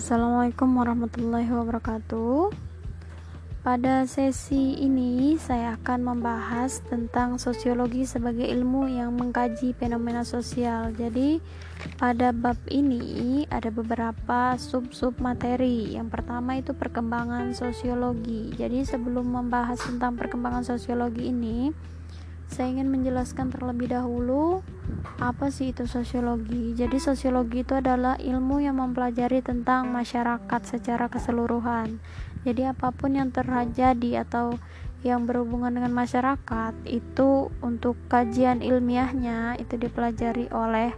Assalamualaikum warahmatullahi wabarakatuh. Pada sesi ini, saya akan membahas tentang sosiologi sebagai ilmu yang mengkaji fenomena sosial. Jadi, pada bab ini ada beberapa sub-sub materi. Yang pertama itu perkembangan sosiologi. Jadi, sebelum membahas tentang perkembangan sosiologi ini, saya ingin menjelaskan terlebih dahulu apa sih itu sosiologi. Jadi sosiologi itu adalah ilmu yang mempelajari tentang masyarakat secara keseluruhan. Jadi apa pun yang terjadi atau yang berhubungan dengan masyarakat itu untuk kajian ilmiahnya itu dipelajari oleh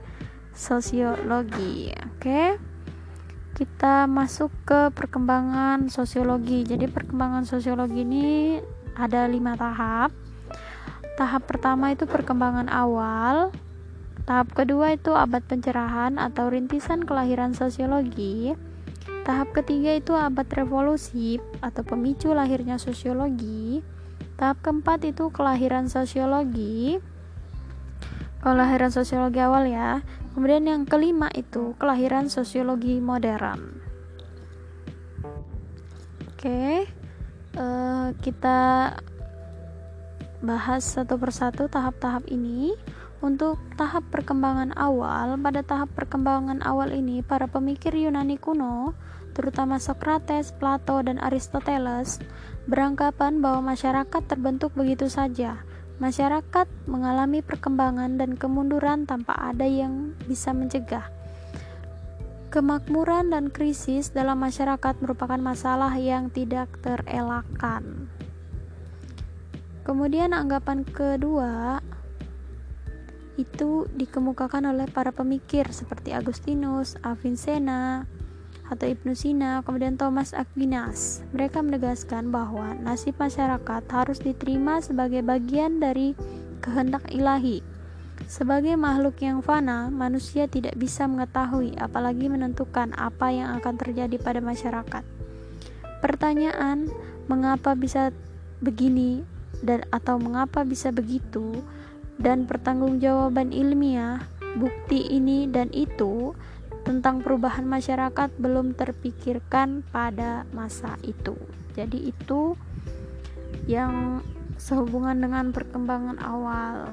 sosiologi. Oke. Kita masuk ke perkembangan sosiologi. Jadi perkembangan sosiologi ini ada lima tahap Tahap pertama itu perkembangan awal. Tahap kedua itu abad pencerahan atau rintisan kelahiran sosiologi. Tahap ketiga itu abad revolusi atau pemicu lahirnya sosiologi. Tahap keempat itu kelahiran sosiologi. Kelahiran sosiologi awal ya. Kemudian yang kelima itu kelahiran sosiologi modern. Oke, uh, kita bahas satu persatu tahap-tahap ini. Untuk tahap perkembangan awal, pada tahap perkembangan awal ini, para pemikir Yunani kuno, terutama Socrates, Plato, dan Aristoteles, beranggapan bahwa masyarakat terbentuk begitu saja. Masyarakat mengalami perkembangan dan kemunduran tanpa ada yang bisa mencegah. Kemakmuran dan krisis dalam masyarakat merupakan masalah yang tidak terelakkan. Kemudian anggapan kedua itu dikemukakan oleh para pemikir seperti Agustinus, Avicenna, atau Ibnu Sina, kemudian Thomas Aquinas. Mereka menegaskan bahwa nasib masyarakat harus diterima sebagai bagian dari kehendak ilahi. Sebagai makhluk yang fana, manusia tidak bisa mengetahui apalagi menentukan apa yang akan terjadi pada masyarakat. Pertanyaan, mengapa bisa begini dan atau mengapa bisa begitu dan pertanggungjawaban ilmiah bukti ini dan itu tentang perubahan masyarakat belum terpikirkan pada masa itu. Jadi itu yang sehubungan dengan perkembangan awal.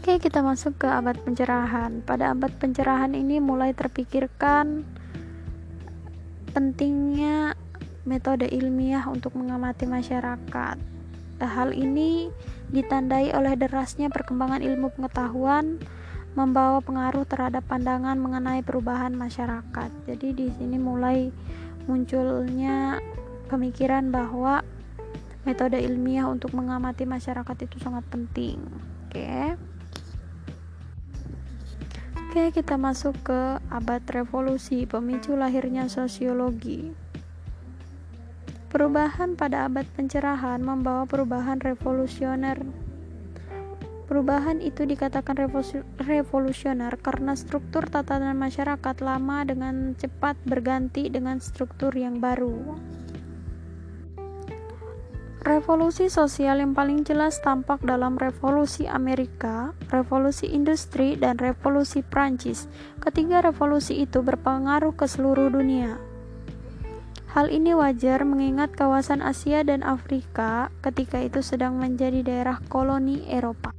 Oke, kita masuk ke abad pencerahan. Pada abad pencerahan ini mulai terpikirkan pentingnya metode ilmiah untuk mengamati masyarakat. Hal ini ditandai oleh derasnya perkembangan ilmu pengetahuan membawa pengaruh terhadap pandangan mengenai perubahan masyarakat. Jadi di sini mulai munculnya pemikiran bahwa metode ilmiah untuk mengamati masyarakat itu sangat penting. Oke. Oke, kita masuk ke abad revolusi, pemicu lahirnya sosiologi. Perubahan pada abad pencerahan membawa perubahan revolusioner. Perubahan itu dikatakan revolusioner karena struktur tatanan masyarakat lama dengan cepat berganti dengan struktur yang baru. Revolusi sosial yang paling jelas tampak dalam Revolusi Amerika, Revolusi Industri, dan Revolusi Prancis. Ketiga revolusi itu berpengaruh ke seluruh dunia. Hal ini wajar mengingat kawasan Asia dan Afrika ketika itu sedang menjadi daerah koloni Eropa.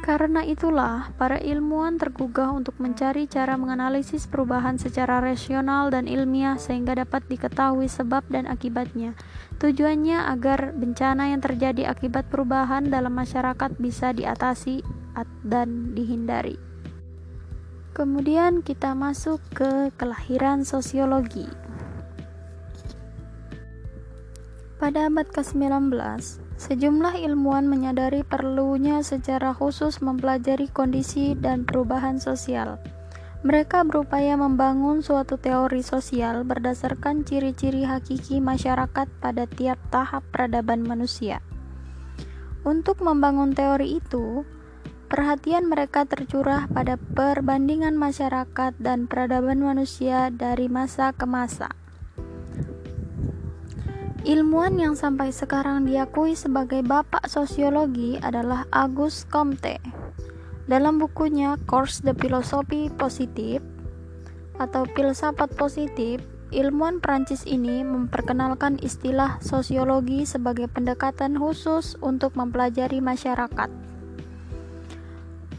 Karena itulah, para ilmuwan tergugah untuk mencari cara menganalisis perubahan secara rasional dan ilmiah sehingga dapat diketahui sebab dan akibatnya. Tujuannya agar bencana yang terjadi akibat perubahan dalam masyarakat bisa diatasi dan dihindari. Kemudian kita masuk ke kelahiran sosiologi. Pada abad ke-19, sejumlah ilmuwan menyadari perlunya secara khusus mempelajari kondisi dan perubahan sosial. Mereka berupaya membangun suatu teori sosial berdasarkan ciri-ciri hakiki masyarakat pada tiap tahap peradaban manusia. Untuk membangun teori itu, perhatian mereka tercurah pada perbandingan masyarakat dan peradaban manusia dari masa ke masa. Ilmuwan yang sampai sekarang diakui sebagai bapak sosiologi adalah Auguste Comte. Dalam bukunya Cours de Philosophie Positive, atau filsafat positif, ilmuwan Prancis ini memperkenalkan istilah sosiologi sebagai pendekatan khusus untuk mempelajari masyarakat.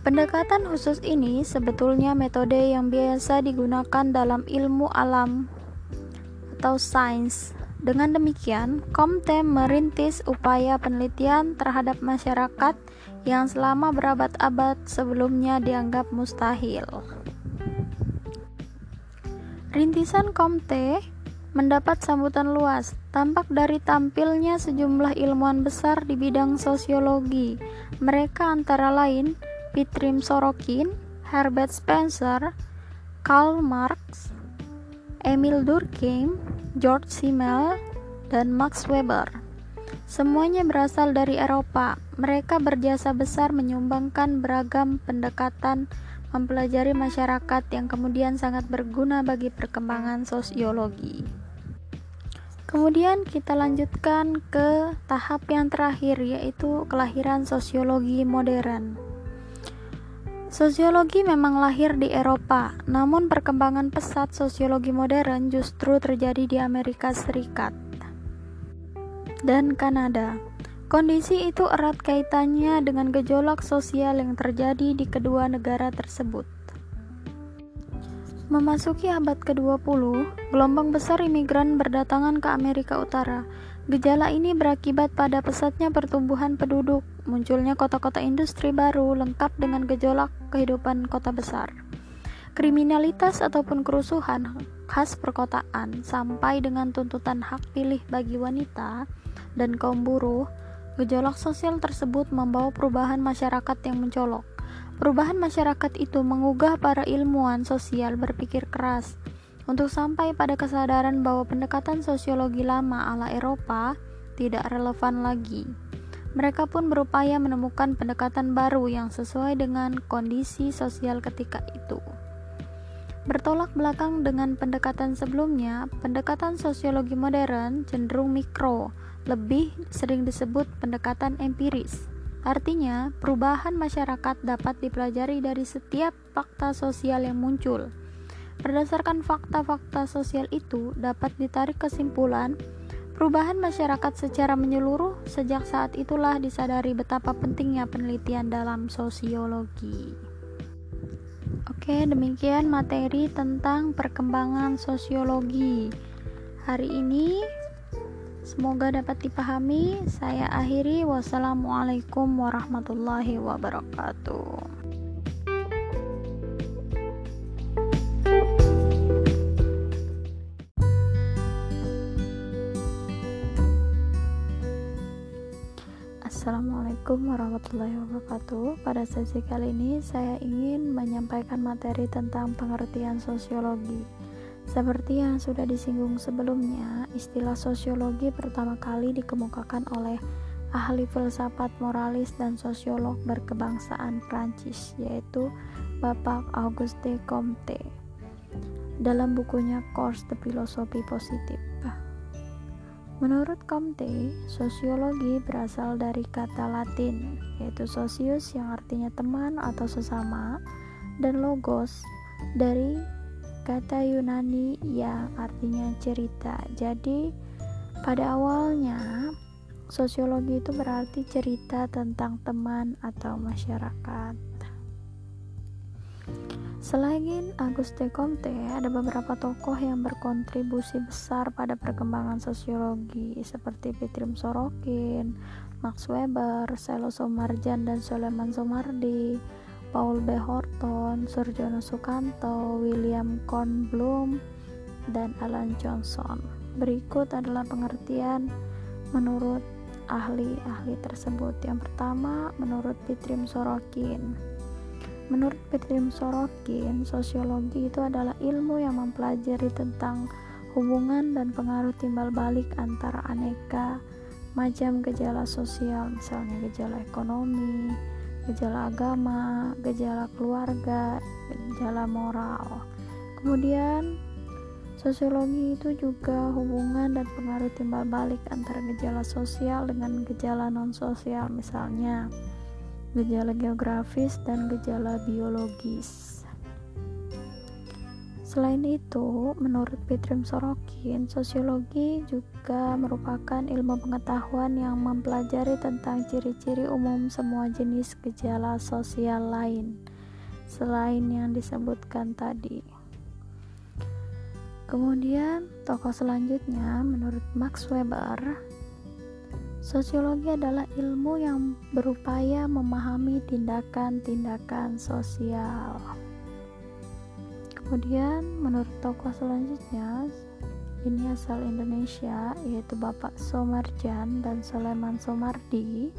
Pendekatan khusus ini sebetulnya metode yang biasa digunakan dalam ilmu alam atau sains. Dengan demikian, Comte merintis upaya penelitian terhadap masyarakat yang selama berabad-abad sebelumnya dianggap mustahil. Rintisan Comte mendapat sambutan luas, tampak dari tampilnya sejumlah ilmuwan besar di bidang sosiologi. Mereka antara lain Pitrim Sorokin, Herbert Spencer, Karl Marx, Emil Durkheim, George Simmel, dan Max Weber. Semuanya berasal dari Eropa. Mereka berjasa besar menyumbangkan beragam pendekatan mempelajari masyarakat yang kemudian sangat berguna bagi perkembangan sosiologi. Kemudian kita lanjutkan ke tahap yang terakhir yaitu kelahiran sosiologi modern. Sosiologi memang lahir di Eropa, namun perkembangan pesat sosiologi modern justru terjadi di Amerika Serikat dan Kanada. Kondisi itu erat kaitannya dengan gejolak sosial yang terjadi di kedua negara tersebut. Memasuki abad ke-20, gelombang besar imigran berdatangan ke Amerika Utara. Gejala ini berakibat pada pesatnya pertumbuhan penduduk, munculnya kota-kota industri baru lengkap dengan gejolak kehidupan kota besar. Kriminalitas ataupun kerusuhan khas perkotaan sampai dengan tuntutan hak pilih bagi wanita dan kaum buruh Gejolak sosial tersebut membawa perubahan masyarakat yang mencolok. Perubahan masyarakat itu mengugah para ilmuwan sosial berpikir keras untuk sampai pada kesadaran bahwa pendekatan sosiologi lama ala Eropa tidak relevan lagi. Mereka pun berupaya menemukan pendekatan baru yang sesuai dengan kondisi sosial ketika itu. Bertolak belakang dengan pendekatan sebelumnya, pendekatan sosiologi modern cenderung mikro, lebih sering disebut pendekatan empiris. Artinya, perubahan masyarakat dapat dipelajari dari setiap fakta sosial yang muncul. Berdasarkan fakta-fakta sosial itu, dapat ditarik kesimpulan perubahan masyarakat secara menyeluruh. Sejak saat itulah disadari betapa pentingnya penelitian dalam sosiologi. Oke, demikian materi tentang perkembangan sosiologi. Hari ini Semoga dapat dipahami. Saya akhiri. Wassalamualaikum warahmatullahi wabarakatuh. Assalamualaikum warahmatullahi wabarakatuh. Pada sesi kali ini, saya ingin menyampaikan materi tentang pengertian sosiologi. Seperti yang sudah disinggung sebelumnya, istilah sosiologi pertama kali dikemukakan oleh ahli filsafat moralis dan sosiolog berkebangsaan Prancis, yaitu Bapak Auguste Comte. Dalam bukunya Cours de Philosophie Positif. Menurut Comte, sosiologi berasal dari kata Latin, yaitu socius yang artinya teman atau sesama, dan logos dari kata Yunani yang artinya cerita. Jadi, pada awalnya sosiologi itu berarti cerita tentang teman atau masyarakat. Selain Auguste Comte, ada beberapa tokoh yang berkontribusi besar pada perkembangan sosiologi seperti Petrim Sorokin, Max Weber, Selo Somarjan dan Soleman Somardi, Paul B. Horton, Surjono Sukanto, William Kornblum, dan Alan Johnson. Berikut adalah pengertian menurut ahli-ahli tersebut. Yang pertama, menurut Pitrim Sorokin. Menurut Pitrim Sorokin, sosiologi itu adalah ilmu yang mempelajari tentang hubungan dan pengaruh timbal balik antara aneka macam gejala sosial, misalnya gejala ekonomi, gejala agama, gejala keluarga, gejala moral. Kemudian sosiologi itu juga hubungan dan pengaruh timbal balik antara gejala sosial dengan gejala non sosial misalnya gejala geografis dan gejala biologis. Selain itu, menurut Petrim Sorokin, sosiologi juga merupakan ilmu pengetahuan yang mempelajari tentang ciri-ciri umum semua jenis gejala sosial lain selain yang disebutkan tadi. Kemudian, tokoh selanjutnya menurut Max Weber, sosiologi adalah ilmu yang berupaya memahami tindakan-tindakan sosial. Kemudian menurut tokoh selanjutnya ini asal Indonesia yaitu Bapak Somarjan dan Soleman Somardi.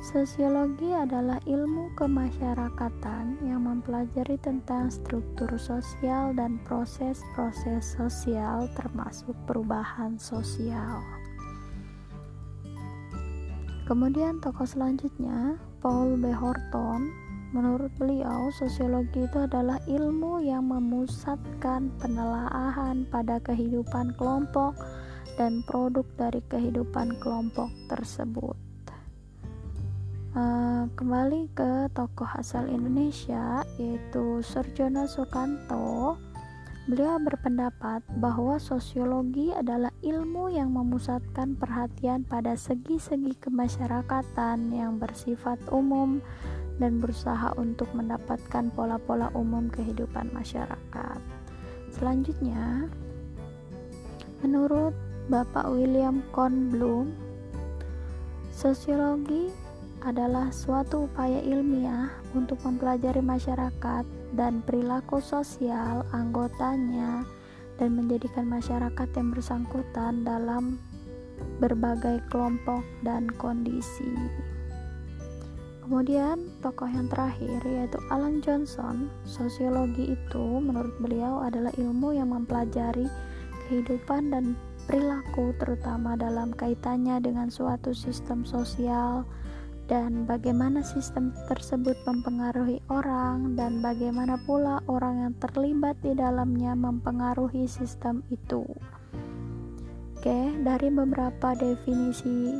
Sosiologi adalah ilmu kemasyarakatan yang mempelajari tentang struktur sosial dan proses-proses sosial termasuk perubahan sosial. Kemudian tokoh selanjutnya Paul B. Horton Menurut beliau, sosiologi itu adalah ilmu yang memusatkan penelaahan pada kehidupan kelompok dan produk dari kehidupan kelompok tersebut. Uh, kembali ke tokoh asal Indonesia yaitu Surjono Sukanto beliau berpendapat bahwa sosiologi adalah ilmu yang memusatkan perhatian pada segi-segi kemasyarakatan yang bersifat umum dan berusaha untuk mendapatkan pola-pola umum kehidupan masyarakat. Selanjutnya, menurut Bapak William Kornblum, sosiologi adalah suatu upaya ilmiah untuk mempelajari masyarakat dan perilaku sosial anggotanya dan menjadikan masyarakat yang bersangkutan dalam berbagai kelompok dan kondisi. Kemudian tokoh yang terakhir yaitu Alan Johnson. Sosiologi itu menurut beliau adalah ilmu yang mempelajari kehidupan dan perilaku terutama dalam kaitannya dengan suatu sistem sosial dan bagaimana sistem tersebut mempengaruhi orang dan bagaimana pula orang yang terlibat di dalamnya mempengaruhi sistem itu. Oke, dari beberapa definisi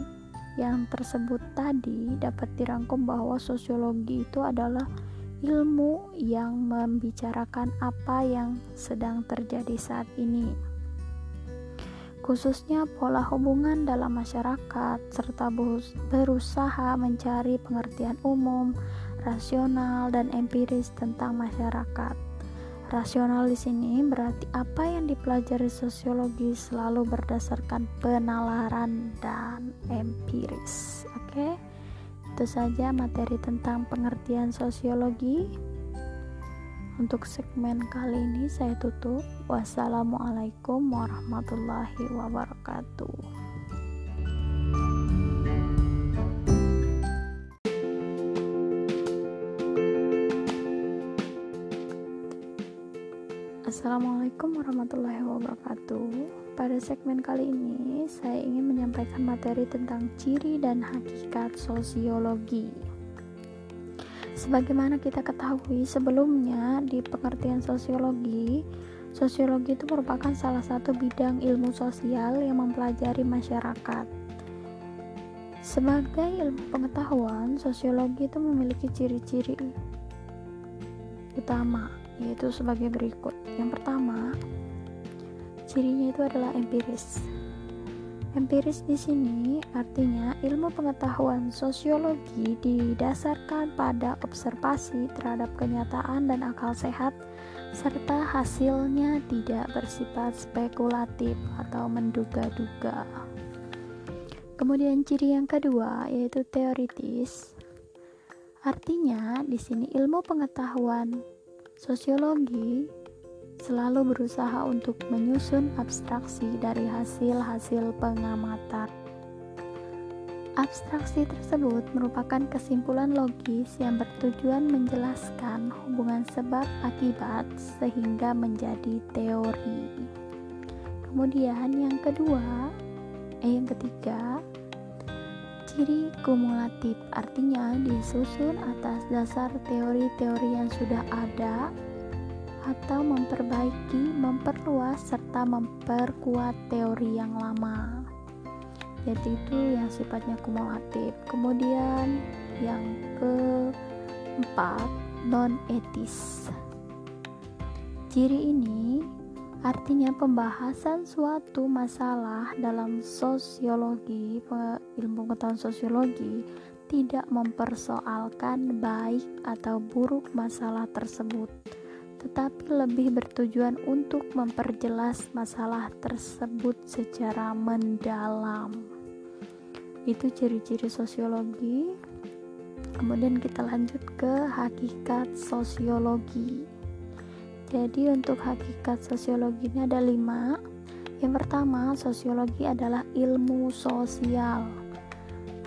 yang tersebut tadi dapat dirangkum bahwa sosiologi itu adalah ilmu yang membicarakan apa yang sedang terjadi saat ini khususnya pola hubungan dalam masyarakat serta berusaha mencari pengertian umum, rasional dan empiris tentang masyarakat. Rasional di sini berarti apa yang dipelajari sosiologi selalu berdasarkan penalaran dan empiris. Oke, itu saja materi tentang pengertian sosiologi. Untuk segmen kali ini saya tutup. Wassalamualaikum warahmatullahi wabarakatuh. Assalamualaikum warahmatullahi wabarakatuh. Pada segmen kali ini, saya ingin menyampaikan materi tentang ciri dan hakikat sosiologi. Sebagaimana kita ketahui sebelumnya di pengertian sosiologi, sosiologi itu merupakan salah satu bidang ilmu sosial yang mempelajari masyarakat. Sebagai ilmu pengetahuan, sosiologi itu memiliki ciri-ciri utama yaitu sebagai berikut. Yang pertama, cirinya itu adalah empiris. Empiris di sini artinya ilmu pengetahuan sosiologi didasarkan pada observasi terhadap kenyataan dan akal sehat serta hasilnya tidak bersifat spekulatif atau menduga-duga. Kemudian ciri yang kedua yaitu teoritis. Artinya di sini ilmu pengetahuan Sosiologi selalu berusaha untuk menyusun abstraksi dari hasil-hasil pengamatan. Abstraksi tersebut merupakan kesimpulan logis yang bertujuan menjelaskan hubungan sebab akibat sehingga menjadi teori. Kemudian yang kedua, eh yang ketiga, Ciri kumulatif artinya disusun atas dasar teori-teori yang sudah ada atau memperbaiki, memperluas serta memperkuat teori yang lama. Jadi itu yang sifatnya kumulatif. Kemudian yang keempat non etis. Ciri ini artinya pembahasan suatu masalah dalam sosiologi, ilmu pengetahuan sosiologi tidak mempersoalkan baik atau buruk masalah tersebut, tetapi lebih bertujuan untuk memperjelas masalah tersebut secara mendalam. Itu ciri-ciri sosiologi. Kemudian kita lanjut ke hakikat sosiologi. Jadi untuk hakikat sosiologi ini ada lima. Yang pertama, sosiologi adalah ilmu sosial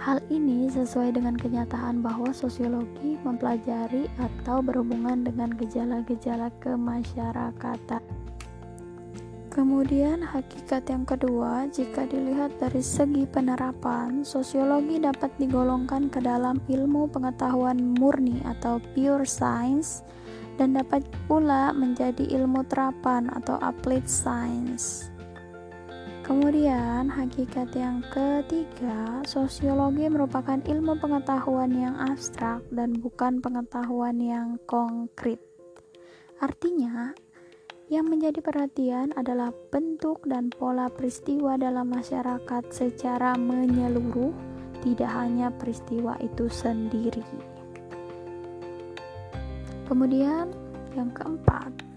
Hal ini sesuai dengan kenyataan bahwa sosiologi mempelajari atau berhubungan dengan gejala-gejala kemasyarakatan. Kemudian, hakikat yang kedua, jika dilihat dari segi penerapan, sosiologi dapat digolongkan ke dalam ilmu pengetahuan murni atau pure science dan dapat pula menjadi ilmu terapan atau applied science. Kemudian, hakikat yang ketiga, sosiologi merupakan ilmu pengetahuan yang abstrak dan bukan pengetahuan yang konkret. Artinya, yang menjadi perhatian adalah bentuk dan pola peristiwa dalam masyarakat secara menyeluruh, tidak hanya peristiwa itu sendiri. Kemudian, yang keempat,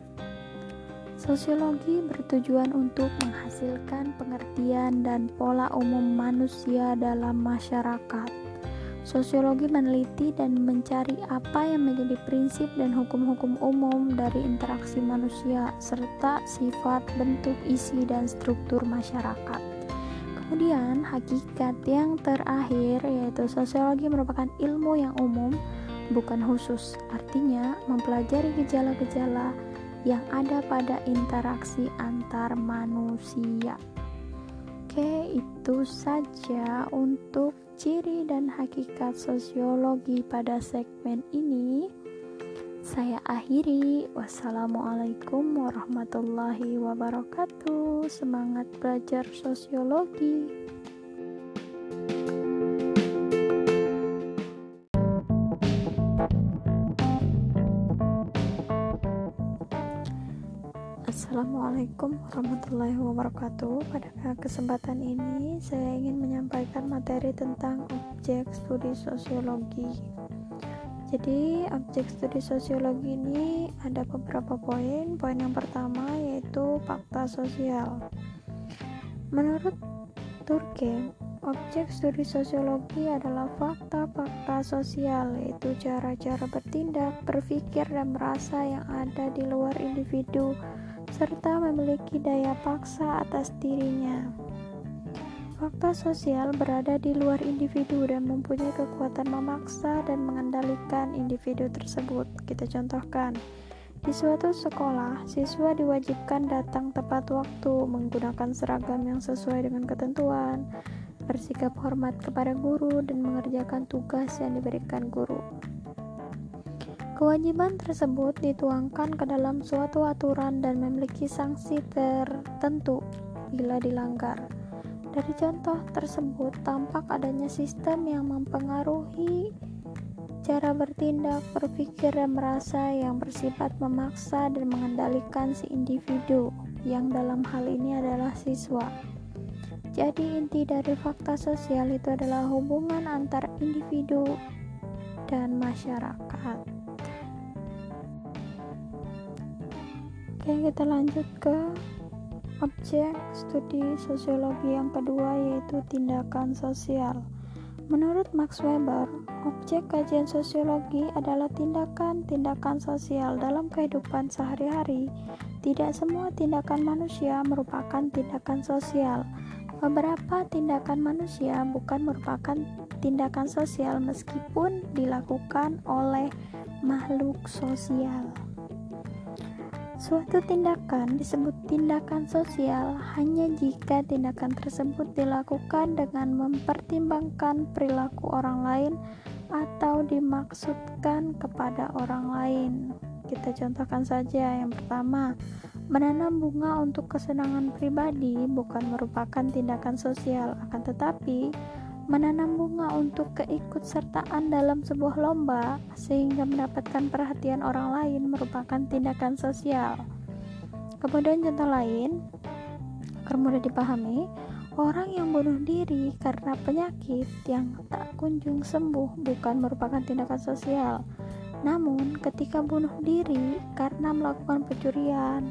Sosiologi bertujuan untuk menghasilkan pengertian dan pola umum manusia dalam masyarakat. Sosiologi meneliti dan mencari apa yang menjadi prinsip dan hukum-hukum umum dari interaksi manusia, serta sifat, bentuk, isi, dan struktur masyarakat. Kemudian, hakikat yang terakhir yaitu sosiologi merupakan ilmu yang umum, bukan khusus, artinya mempelajari gejala-gejala yang ada pada interaksi antar manusia. Oke, itu saja untuk ciri dan hakikat sosiologi pada segmen ini. Saya akhiri. Wassalamualaikum warahmatullahi wabarakatuh. Semangat belajar sosiologi. Assalamualaikum warahmatullahi wabarakatuh. Pada kesempatan ini, saya ingin menyampaikan materi tentang objek studi sosiologi. Jadi, objek studi sosiologi ini ada beberapa poin. Poin yang pertama yaitu fakta sosial. Menurut Durkheim, objek studi sosiologi adalah fakta-fakta sosial, yaitu cara-cara bertindak, berpikir, dan merasa yang ada di luar individu serta memiliki daya paksa atas dirinya. Fakta sosial berada di luar individu dan mempunyai kekuatan memaksa dan mengendalikan individu tersebut. Kita contohkan, di suatu sekolah, siswa diwajibkan datang tepat waktu, menggunakan seragam yang sesuai dengan ketentuan, bersikap hormat kepada guru, dan mengerjakan tugas yang diberikan guru. Kewajiban tersebut dituangkan ke dalam suatu aturan dan memiliki sanksi tertentu bila dilanggar. Dari contoh tersebut tampak adanya sistem yang mempengaruhi cara bertindak, berpikir, dan merasa yang bersifat memaksa dan mengendalikan si individu, yang dalam hal ini adalah siswa. Jadi, inti dari fakta sosial itu adalah hubungan antar individu dan masyarakat. Oke, kita lanjut ke objek studi sosiologi yang kedua yaitu tindakan sosial. Menurut Max Weber, objek kajian sosiologi adalah tindakan-tindakan sosial dalam kehidupan sehari-hari. Tidak semua tindakan manusia merupakan tindakan sosial. Beberapa tindakan manusia bukan merupakan tindakan sosial meskipun dilakukan oleh makhluk sosial. Suatu tindakan disebut tindakan sosial hanya jika tindakan tersebut dilakukan dengan mempertimbangkan perilaku orang lain atau dimaksudkan kepada orang lain. Kita contohkan saja yang pertama, menanam bunga untuk kesenangan pribadi bukan merupakan tindakan sosial, akan tetapi menanam bunga untuk keikutsertaan dalam sebuah lomba sehingga mendapatkan perhatian orang lain merupakan tindakan sosial. Kemudian contoh lain, agar mudah dipahami, orang yang bunuh diri karena penyakit yang tak kunjung sembuh bukan merupakan tindakan sosial. Namun, ketika bunuh diri karena melakukan pencurian,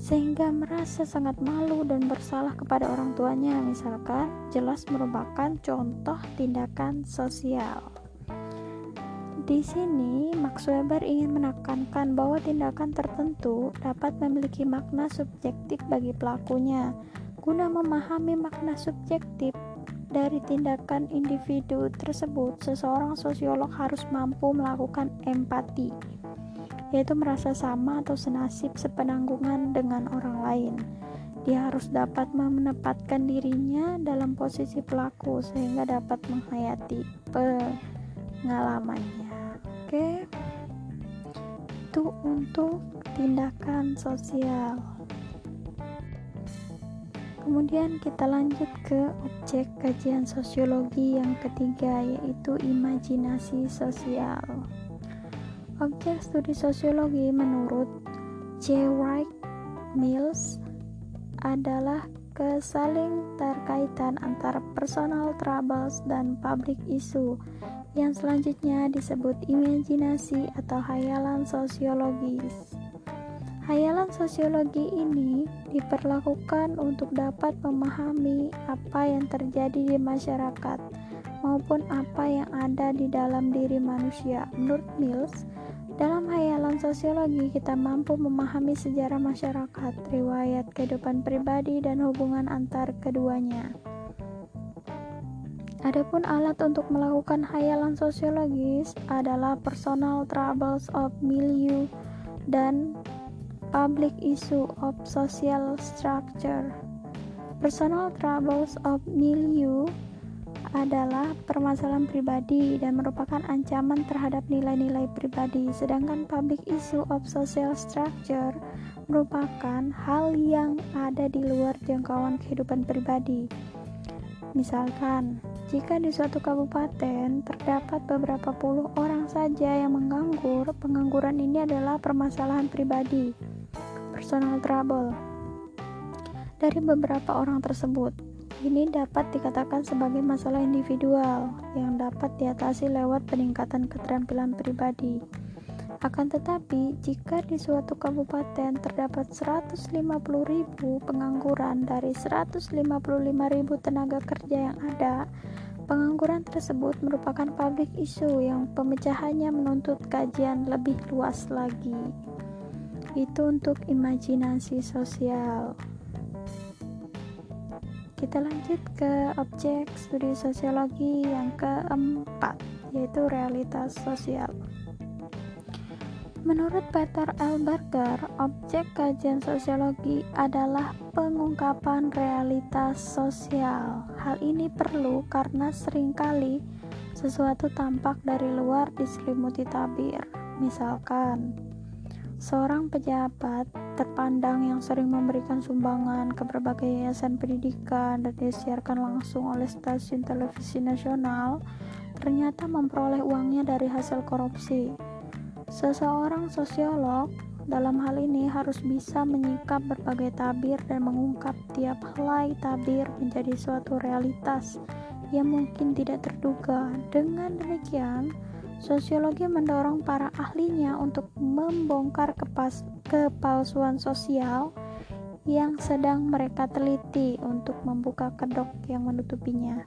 sehingga merasa sangat malu dan bersalah kepada orang tuanya, misalkan, jelas merupakan contoh tindakan sosial. Di sini, Max Weber ingin menekankan bahwa tindakan tertentu dapat memiliki makna subjektif bagi pelakunya. Guna memahami makna subjektif dari tindakan individu tersebut, seseorang sosiolog harus mampu melakukan empati yaitu merasa sama atau senasib sepenanggungan dengan orang lain. Dia harus dapat menempatkan dirinya dalam posisi pelaku sehingga dapat menghayati pengalamannya. Oke. Itu untuk tindakan sosial. Kemudian kita lanjut ke objek kajian sosiologi yang ketiga yaitu imajinasi sosial. Objek studi sosiologi menurut J. Wright Mills adalah kesaling terkaitan antara personal troubles dan public issue yang selanjutnya disebut imajinasi atau hayalan sosiologis. Hayalan sosiologi ini diperlakukan untuk dapat memahami apa yang terjadi di masyarakat maupun apa yang ada di dalam diri manusia. Menurut Mills, dalam hayalan sosiologi, kita mampu memahami sejarah masyarakat, riwayat kehidupan pribadi, dan hubungan antar keduanya. Adapun alat untuk melakukan hayalan sosiologis adalah personal troubles of milieu dan public issue of social structure. Personal troubles of milieu adalah permasalahan pribadi dan merupakan ancaman terhadap nilai-nilai pribadi, sedangkan public issue of social structure merupakan hal yang ada di luar jangkauan kehidupan pribadi. Misalkan, jika di suatu kabupaten terdapat beberapa puluh orang saja yang menganggur, pengangguran ini adalah permasalahan pribadi, personal trouble, dari beberapa orang tersebut. Ini dapat dikatakan sebagai masalah individual yang dapat diatasi lewat peningkatan keterampilan pribadi. Akan tetapi, jika di suatu kabupaten terdapat 150.000 pengangguran dari 155.000 tenaga kerja yang ada, pengangguran tersebut merupakan public issue yang pemecahannya menuntut kajian lebih luas lagi. Itu untuk imajinasi sosial. Kita lanjut ke objek studi sosiologi yang keempat, yaitu realitas sosial. Menurut Peter L. Berger, objek kajian sosiologi adalah pengungkapan realitas sosial. Hal ini perlu karena sering kali sesuatu tampak dari luar diselimuti tabir. Misalkan, Seorang pejabat terpandang yang sering memberikan sumbangan ke berbagai yayasan pendidikan dan disiarkan langsung oleh stasiun televisi nasional ternyata memperoleh uangnya dari hasil korupsi. Seseorang sosiolog dalam hal ini harus bisa menyikap berbagai tabir dan mengungkap tiap helai tabir menjadi suatu realitas yang mungkin tidak terduga. Dengan demikian, Sosiologi mendorong para ahlinya untuk membongkar kepas kepalsuan sosial yang sedang mereka teliti untuk membuka kedok yang menutupinya.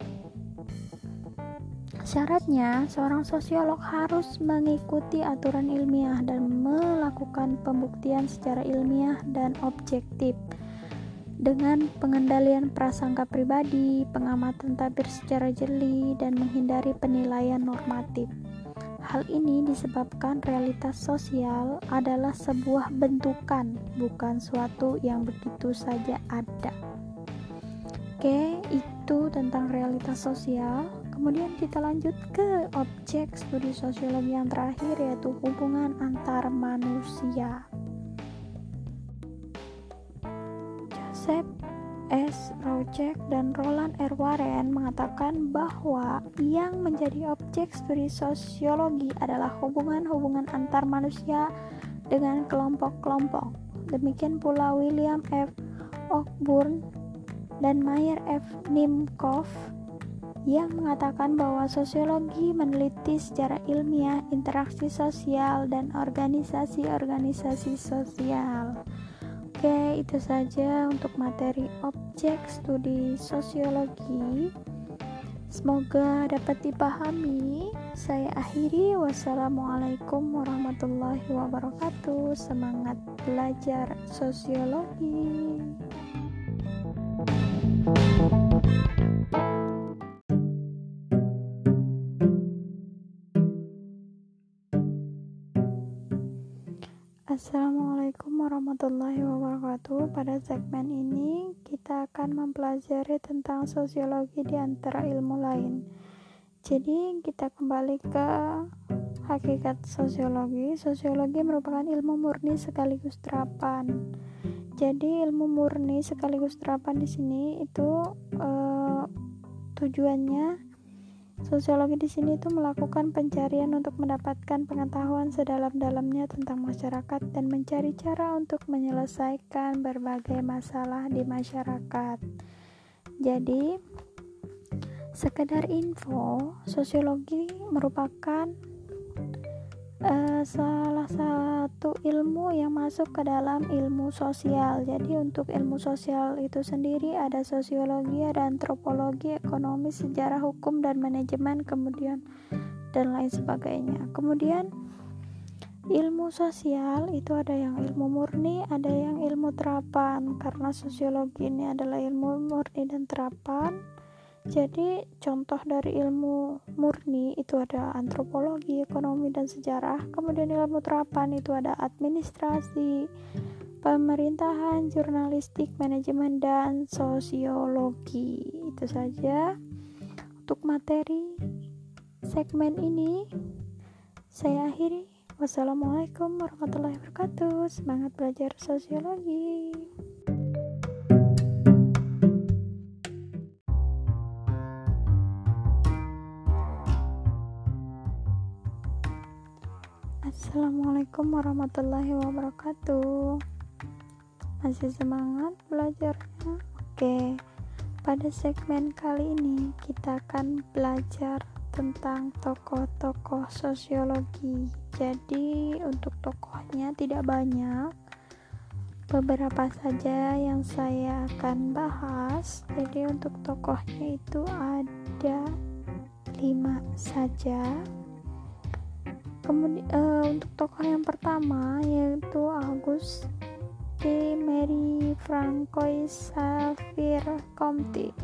Syaratnya, seorang sosiolog harus mengikuti aturan ilmiah dan melakukan pembuktian secara ilmiah dan objektif dengan pengendalian prasangka pribadi, pengamatan tabir secara jeli, dan menghindari penilaian normatif. Hal ini disebabkan realitas sosial adalah sebuah bentukan, bukan suatu yang begitu saja ada. Oke, itu tentang realitas sosial. Kemudian kita lanjut ke objek studi sosiologi yang terakhir yaitu hubungan antar manusia. Joseph S. Rojek dan Roland R. Warren mengatakan bahwa yang menjadi objek studi sosiologi adalah hubungan-hubungan antar manusia dengan kelompok-kelompok. Demikian pula William F. Cockburn dan Mayer F. Nimkov yang mengatakan bahwa sosiologi meneliti secara ilmiah interaksi sosial dan organisasi-organisasi sosial. Oke, itu saja untuk materi objek studi sosiologi. Semoga dapat dipahami. Saya akhiri. Wassalamualaikum warahmatullahi wabarakatuh. Semangat belajar sosiologi. Assalamualaikum warahmatullahi wabarakatuh. Pada segmen ini, kita akan mempelajari tentang sosiologi di antara ilmu lain. Jadi, kita kembali ke hakikat sosiologi. Sosiologi merupakan ilmu murni sekaligus terapan. Jadi, ilmu murni sekaligus terapan di sini itu eh, tujuannya Sosiologi di sini itu melakukan pencarian untuk mendapatkan pengetahuan sedalam-dalamnya tentang masyarakat dan mencari cara untuk menyelesaikan berbagai masalah di masyarakat. Jadi, sekedar info, sosiologi merupakan uh, salah satu ilmu yang masuk ke dalam ilmu sosial. Jadi untuk ilmu sosial itu sendiri ada sosiologi, ada antropologi, ekonomi, sejarah, hukum dan manajemen, kemudian dan lain sebagainya. Kemudian ilmu sosial itu ada yang ilmu murni, ada yang ilmu terapan. Karena sosiologi ini adalah ilmu murni dan terapan jadi contoh dari ilmu murni itu ada antropologi, ekonomi dan sejarah. Kemudian ilmu terapan itu ada administrasi, pemerintahan, jurnalistik, manajemen dan sosiologi. Itu saja untuk materi segmen ini. Saya akhiri. Wassalamualaikum warahmatullahi wabarakatuh. Semangat belajar sosiologi. Assalamualaikum warahmatullahi wabarakatuh. Masih semangat belajarnya? Oke Pada segmen kali ini kita akan belajar tentang tokoh-tokoh sosiologi. Jadi untuk tokohnya tidak banyak. Beberapa saja yang saya akan bahas. Jadi untuk tokohnya itu ada lima saja kemudian uh, untuk tokoh yang pertama yaitu August de Mary Francois Xavier Comte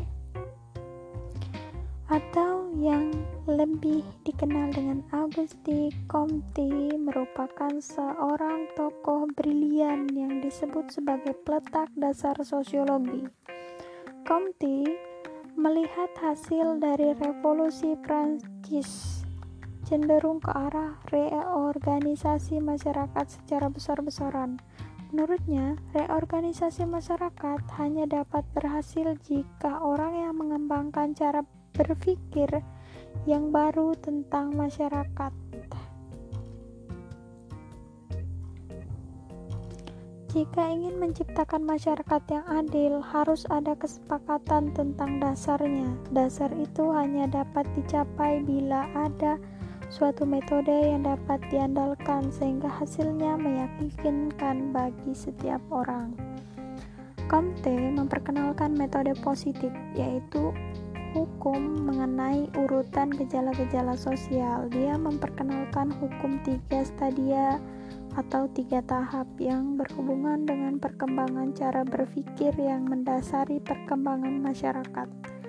atau yang lebih dikenal dengan Auguste Comte merupakan seorang tokoh brilian yang disebut sebagai peletak dasar sosiologi. Comte melihat hasil dari revolusi Prancis cenderung ke arah reorganisasi masyarakat secara besar-besaran. Menurutnya, reorganisasi masyarakat hanya dapat berhasil jika orang yang mengembangkan cara berpikir yang baru tentang masyarakat. Jika ingin menciptakan masyarakat yang adil, harus ada kesepakatan tentang dasarnya. Dasar itu hanya dapat dicapai bila ada suatu metode yang dapat diandalkan sehingga hasilnya meyakinkan bagi setiap orang. Comte memperkenalkan metode positif, yaitu hukum mengenai urutan gejala-gejala sosial. Dia memperkenalkan hukum tiga stadia atau tiga tahap yang berhubungan dengan perkembangan cara berpikir yang mendasari perkembangan masyarakat.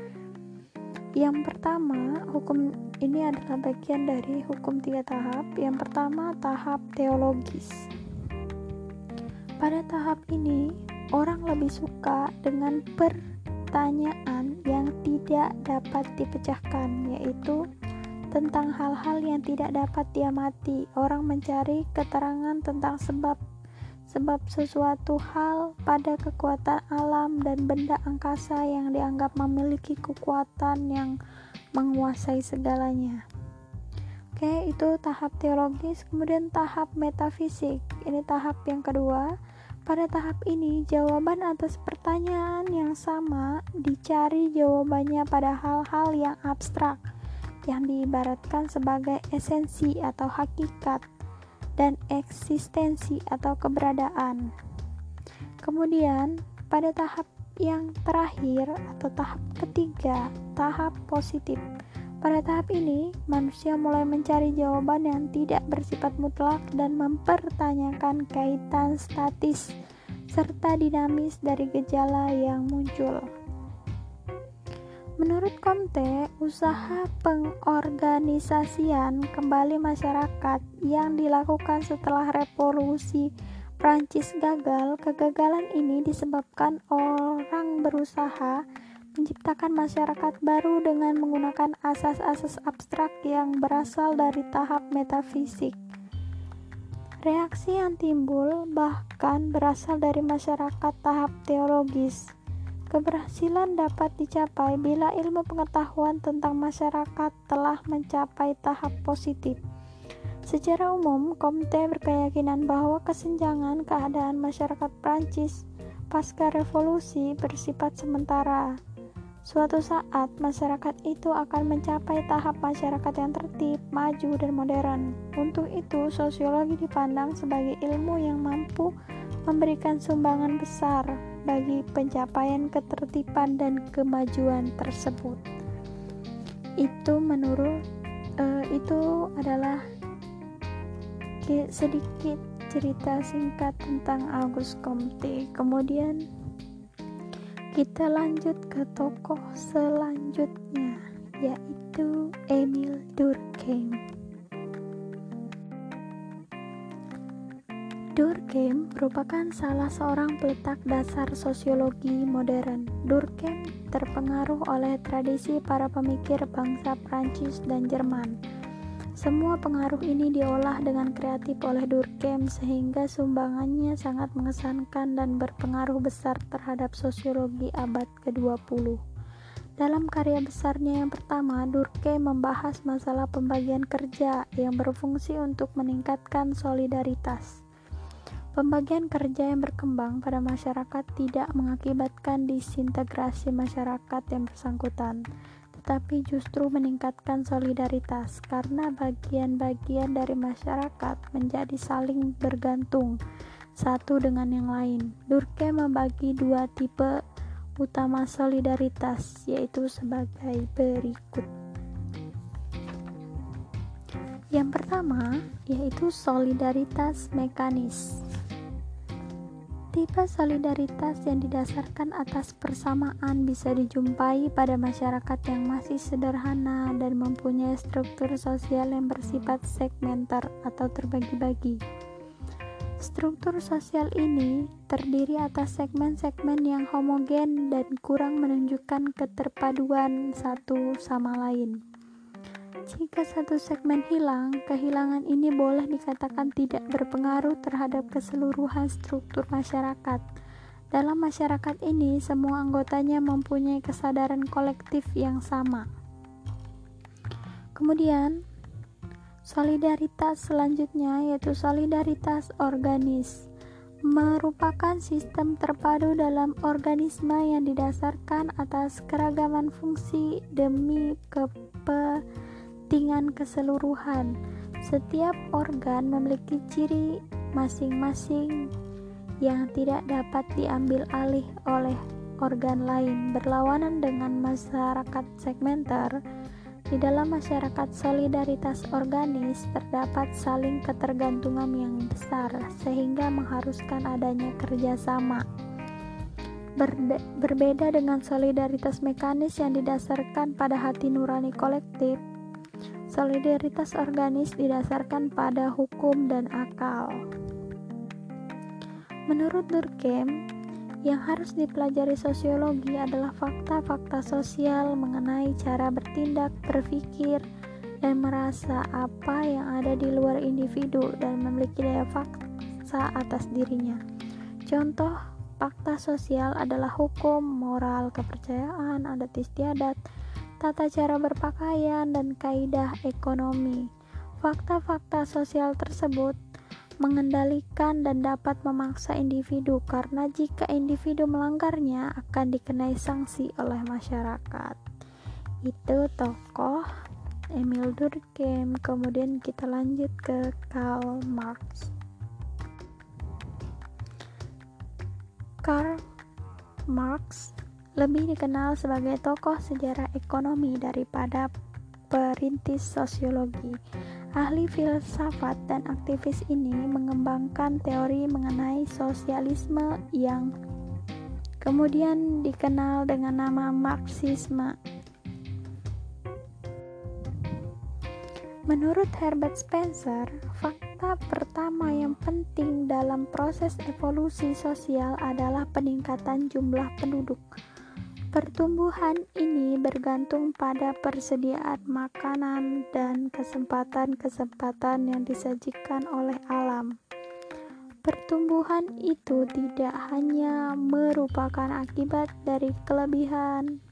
Yang pertama, hukum ini adalah bagian dari hukum tiga tahap. Yang pertama, tahap teologis. Pada tahap ini, orang lebih suka dengan pertanyaan yang tidak dapat dipecahkan, yaitu tentang hal-hal yang tidak dapat diamati. Orang mencari keterangan tentang sebab sebab sesuatu hal pada kekuatan alam dan benda angkasa yang dianggap memiliki kekuatan yang menguasai segalanya. Oke, itu tahap teologis, kemudian tahap metafisik. Ini tahap yang kedua. Pada tahap ini, jawaban atas pertanyaan yang sama dicari jawabannya pada hal-hal yang abstrak yang diibaratkan sebagai esensi atau hakikat dan eksistensi atau keberadaan. Kemudian, pada tahap yang terakhir atau tahap ketiga, tahap positif pada tahap ini, manusia mulai mencari jawaban yang tidak bersifat mutlak dan mempertanyakan kaitan statis serta dinamis dari gejala yang muncul. Menurut Comte, usaha pengorganisasian kembali masyarakat yang dilakukan setelah revolusi Prancis gagal, kegagalan ini disebabkan orang berusaha menciptakan masyarakat baru dengan menggunakan asas-asas abstrak yang berasal dari tahap metafisik. Reaksi yang timbul bahkan berasal dari masyarakat tahap teologis. Keberhasilan dapat dicapai bila ilmu pengetahuan tentang masyarakat telah mencapai tahap positif. Secara umum, Comte berkeyakinan bahwa kesenjangan keadaan masyarakat Prancis pasca revolusi bersifat sementara. Suatu saat, masyarakat itu akan mencapai tahap masyarakat yang tertib, maju, dan modern. Untuk itu, sosiologi dipandang sebagai ilmu yang mampu memberikan sumbangan besar bagi pencapaian ketertiban dan kemajuan tersebut. Itu menurut uh, itu adalah sedikit cerita singkat tentang Auguste Comte. Kemudian kita lanjut ke tokoh selanjutnya, yaitu Emil Durkheim. Durkheim merupakan salah seorang peletak dasar sosiologi modern. Durkheim terpengaruh oleh tradisi para pemikir bangsa Prancis dan Jerman semua pengaruh ini diolah dengan kreatif oleh Durkheim sehingga sumbangannya sangat mengesankan dan berpengaruh besar terhadap sosiologi abad ke-20. Dalam karya besarnya yang pertama, Durkheim membahas masalah pembagian kerja yang berfungsi untuk meningkatkan solidaritas. Pembagian kerja yang berkembang pada masyarakat tidak mengakibatkan disintegrasi masyarakat yang bersangkutan, tetapi justru meningkatkan solidaritas karena bagian-bagian dari masyarakat menjadi saling bergantung satu dengan yang lain. Durkheim membagi dua tipe utama solidaritas, yaitu sebagai berikut. Yang pertama yaitu solidaritas mekanis. Tipe solidaritas yang didasarkan atas persamaan bisa dijumpai pada masyarakat yang masih sederhana dan mempunyai struktur sosial yang bersifat segmenter atau terbagi-bagi. Struktur sosial ini terdiri atas segmen-segmen yang homogen dan kurang menunjukkan keterpaduan satu sama lain. Jika satu segmen hilang, kehilangan ini boleh dikatakan tidak berpengaruh terhadap keseluruhan struktur masyarakat. Dalam masyarakat ini, semua anggotanya mempunyai kesadaran kolektif yang sama. Kemudian, solidaritas selanjutnya yaitu solidaritas organis merupakan sistem terpadu dalam organisme yang didasarkan atas keragaman fungsi demi kepe kepentingan keseluruhan. Setiap organ memiliki ciri masing-masing yang tidak dapat diambil alih oleh organ lain. Berlawanan dengan masyarakat segmenter, di dalam masyarakat solidaritas organis terdapat saling ketergantungan yang besar, sehingga mengharuskan adanya kerjasama. Berde berbeda dengan solidaritas mekanis yang didasarkan pada hati nurani kolektif, Solidaritas organis didasarkan pada hukum dan akal. Menurut Durkheim, yang harus dipelajari sosiologi adalah fakta-fakta sosial mengenai cara bertindak, berpikir, dan merasa apa yang ada di luar individu dan memiliki daya fakta atas dirinya. Contoh fakta sosial adalah hukum, moral, kepercayaan, adat istiadat, tata cara berpakaian, dan kaidah ekonomi. Fakta-fakta sosial tersebut mengendalikan dan dapat memaksa individu karena jika individu melanggarnya akan dikenai sanksi oleh masyarakat. Itu tokoh Emil Durkheim. Kemudian kita lanjut ke Karl Marx. Karl Marx lebih dikenal sebagai tokoh sejarah ekonomi daripada perintis sosiologi. Ahli filsafat dan aktivis ini mengembangkan teori mengenai sosialisme yang kemudian dikenal dengan nama Marxisme. Menurut Herbert Spencer, fakta pertama yang penting dalam proses evolusi sosial adalah peningkatan jumlah penduduk. Pertumbuhan ini bergantung pada persediaan makanan dan kesempatan-kesempatan yang disajikan oleh alam. Pertumbuhan itu tidak hanya merupakan akibat dari kelebihan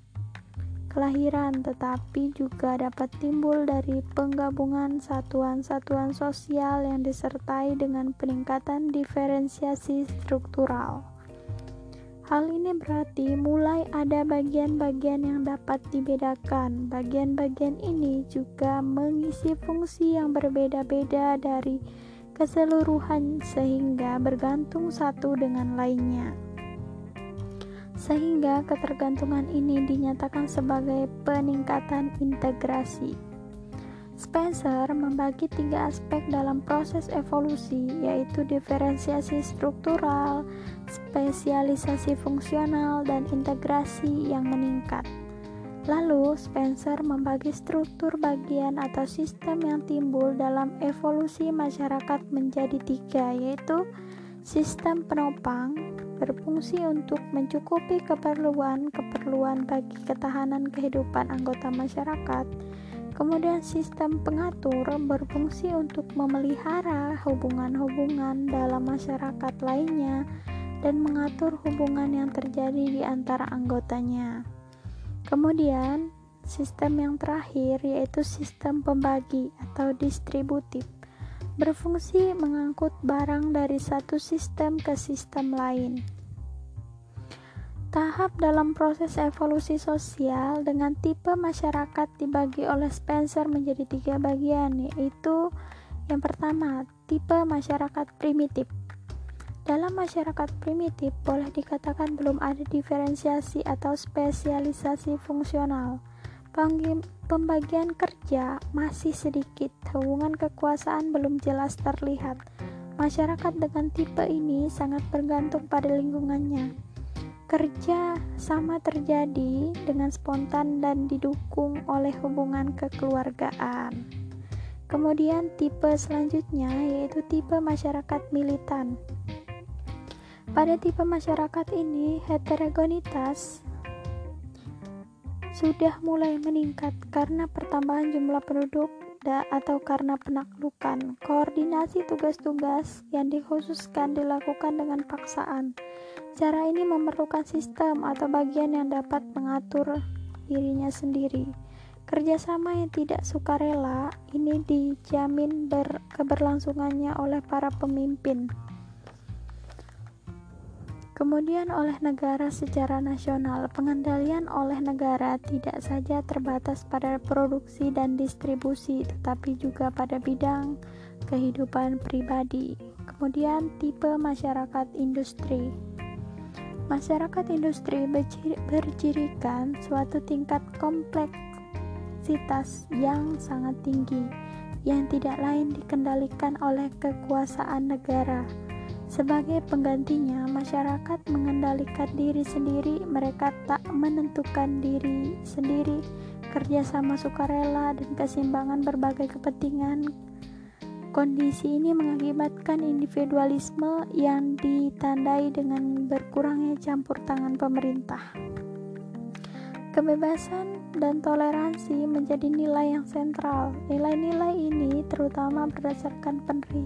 kelahiran, tetapi juga dapat timbul dari penggabungan satuan-satuan sosial yang disertai dengan peningkatan diferensiasi struktural. Hal ini berarti mulai ada bagian-bagian yang dapat dibedakan. Bagian-bagian ini juga mengisi fungsi yang berbeda-beda dari keseluruhan sehingga bergantung satu dengan lainnya. Sehingga ketergantungan ini dinyatakan sebagai peningkatan integrasi. Spencer membagi tiga aspek dalam proses evolusi, yaitu diferensiasi struktural, spesialisasi fungsional, dan integrasi yang meningkat. Lalu, Spencer membagi struktur bagian atau sistem yang timbul dalam evolusi masyarakat menjadi tiga, yaitu sistem penopang, berfungsi untuk mencukupi keperluan-keperluan bagi ketahanan kehidupan anggota masyarakat, Kemudian sistem pengatur berfungsi untuk memelihara hubungan-hubungan dalam masyarakat lainnya dan mengatur hubungan yang terjadi di antara anggotanya. Kemudian, sistem yang terakhir yaitu sistem pembagi atau distributif berfungsi mengangkut barang dari satu sistem ke sistem lain. Tahap dalam proses evolusi sosial dengan tipe masyarakat dibagi oleh Spencer menjadi tiga bagian, yaitu yang pertama, tipe masyarakat primitif. Dalam masyarakat primitif, boleh dikatakan belum ada diferensiasi atau spesialisasi fungsional. Pembagian kerja masih sedikit, hubungan kekuasaan belum jelas terlihat. Masyarakat dengan tipe ini sangat bergantung pada lingkungannya Kerja sama terjadi dengan spontan dan didukung oleh hubungan kekeluargaan. Kemudian tipe selanjutnya yaitu tipe masyarakat militan. Pada tipe masyarakat ini, heterogenitas sudah mulai meningkat karena pertambahan jumlah penduduk atau karena penaklukan. Koordinasi tugas-tugas yang dikhususkan dilakukan dengan paksaan Cara ini memerlukan sistem atau bagian yang dapat mengatur dirinya sendiri. Kerjasama yang tidak sukarela ini dijamin keberlangsungannya oleh para pemimpin. Kemudian oleh negara secara nasional, pengendalian oleh negara tidak saja terbatas pada produksi dan distribusi, tetapi juga pada bidang kehidupan pribadi. Kemudian tipe masyarakat industri. Masyarakat industri bercirikan suatu tingkat kompleksitas yang sangat tinggi yang tidak lain dikendalikan oleh kekuasaan negara. Sebagai penggantinya, masyarakat mengendalikan diri sendiri, mereka tak menentukan diri sendiri, kerjasama sukarela dan keseimbangan berbagai kepentingan Kondisi ini mengakibatkan individualisme yang ditandai dengan berkurangnya campur tangan pemerintah. Kebebasan dan toleransi menjadi nilai yang sentral. Nilai-nilai ini terutama berdasarkan peneri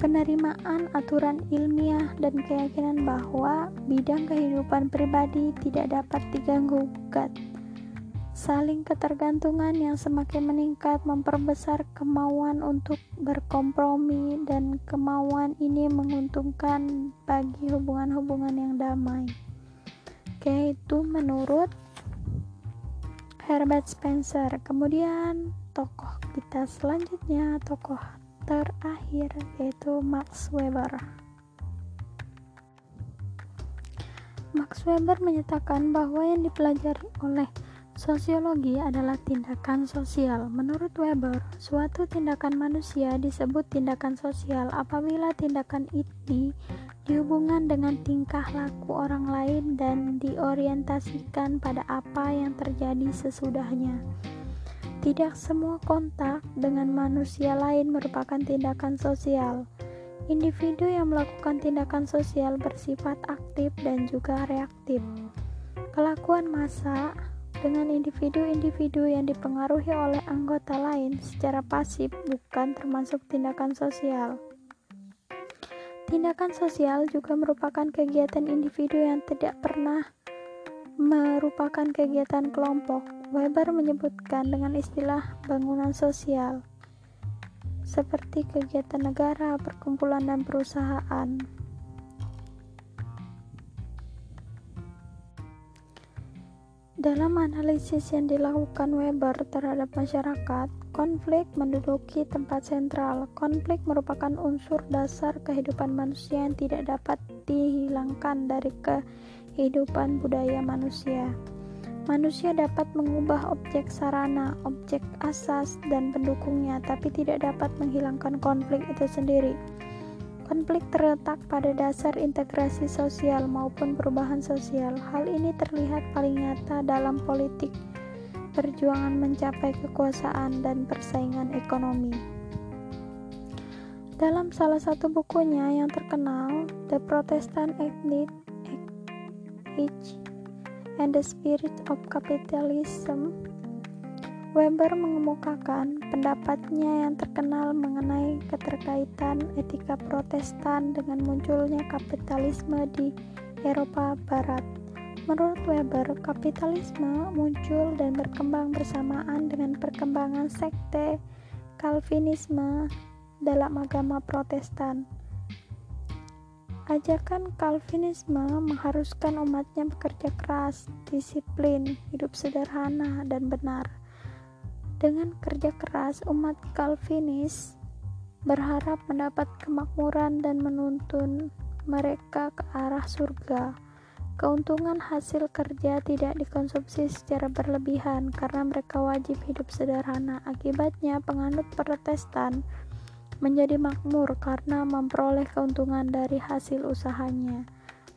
penerimaan aturan ilmiah dan keyakinan bahwa bidang kehidupan pribadi tidak dapat diganggu gugat Saling ketergantungan yang semakin meningkat memperbesar kemauan untuk berkompromi dan kemauan ini menguntungkan bagi hubungan-hubungan yang damai. Oke, itu menurut Herbert Spencer. Kemudian tokoh kita selanjutnya, tokoh terakhir yaitu Max Weber. Max Weber menyatakan bahwa yang dipelajari oleh Sosiologi adalah tindakan sosial. Menurut Weber, suatu tindakan manusia disebut tindakan sosial apabila tindakan ini dihubungkan dengan tingkah laku orang lain dan diorientasikan pada apa yang terjadi sesudahnya. Tidak semua kontak dengan manusia lain merupakan tindakan sosial. Individu yang melakukan tindakan sosial bersifat aktif dan juga reaktif. Kelakuan massa dengan individu-individu yang dipengaruhi oleh anggota lain secara pasif bukan termasuk tindakan sosial. Tindakan sosial juga merupakan kegiatan individu yang tidak pernah merupakan kegiatan kelompok. Weber menyebutkan dengan istilah bangunan sosial, seperti kegiatan negara, perkumpulan, dan perusahaan. Dalam analisis yang dilakukan Weber terhadap masyarakat, konflik menduduki tempat sentral. Konflik merupakan unsur dasar kehidupan manusia yang tidak dapat dihilangkan dari kehidupan budaya manusia. Manusia dapat mengubah objek sarana, objek asas, dan pendukungnya, tapi tidak dapat menghilangkan konflik itu sendiri. Konflik terletak pada dasar integrasi sosial maupun perubahan sosial. Hal ini terlihat paling nyata dalam politik, perjuangan mencapai kekuasaan, dan persaingan ekonomi. Dalam salah satu bukunya yang terkenal, The Protestant Ethnic Age and the Spirit of Capitalism, Weber mengemukakan pendapatnya yang terkenal mengenai keterkaitan etika Protestan dengan munculnya kapitalisme di Eropa Barat. Menurut Weber, kapitalisme muncul dan berkembang bersamaan dengan perkembangan sekte Calvinisme dalam agama Protestan. Ajakan Calvinisme mengharuskan umatnya bekerja keras, disiplin, hidup sederhana, dan benar. Dengan kerja keras, umat Calvinis berharap mendapat kemakmuran dan menuntun mereka ke arah surga. Keuntungan hasil kerja tidak dikonsumsi secara berlebihan karena mereka wajib hidup sederhana. Akibatnya, penganut Protestan menjadi makmur karena memperoleh keuntungan dari hasil usahanya.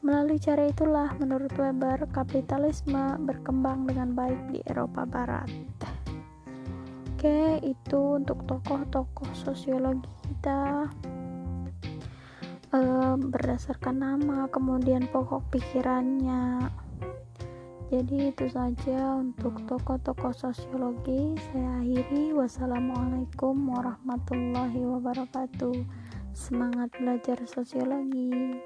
Melalui cara itulah, menurut Weber, kapitalisme berkembang dengan baik di Eropa Barat. Oke, itu untuk tokoh-tokoh sosiologi kita berdasarkan nama, kemudian pokok pikirannya. Jadi itu saja untuk tokoh-tokoh sosiologi. Saya akhiri. Wassalamualaikum warahmatullahi wabarakatuh. Semangat belajar sosiologi.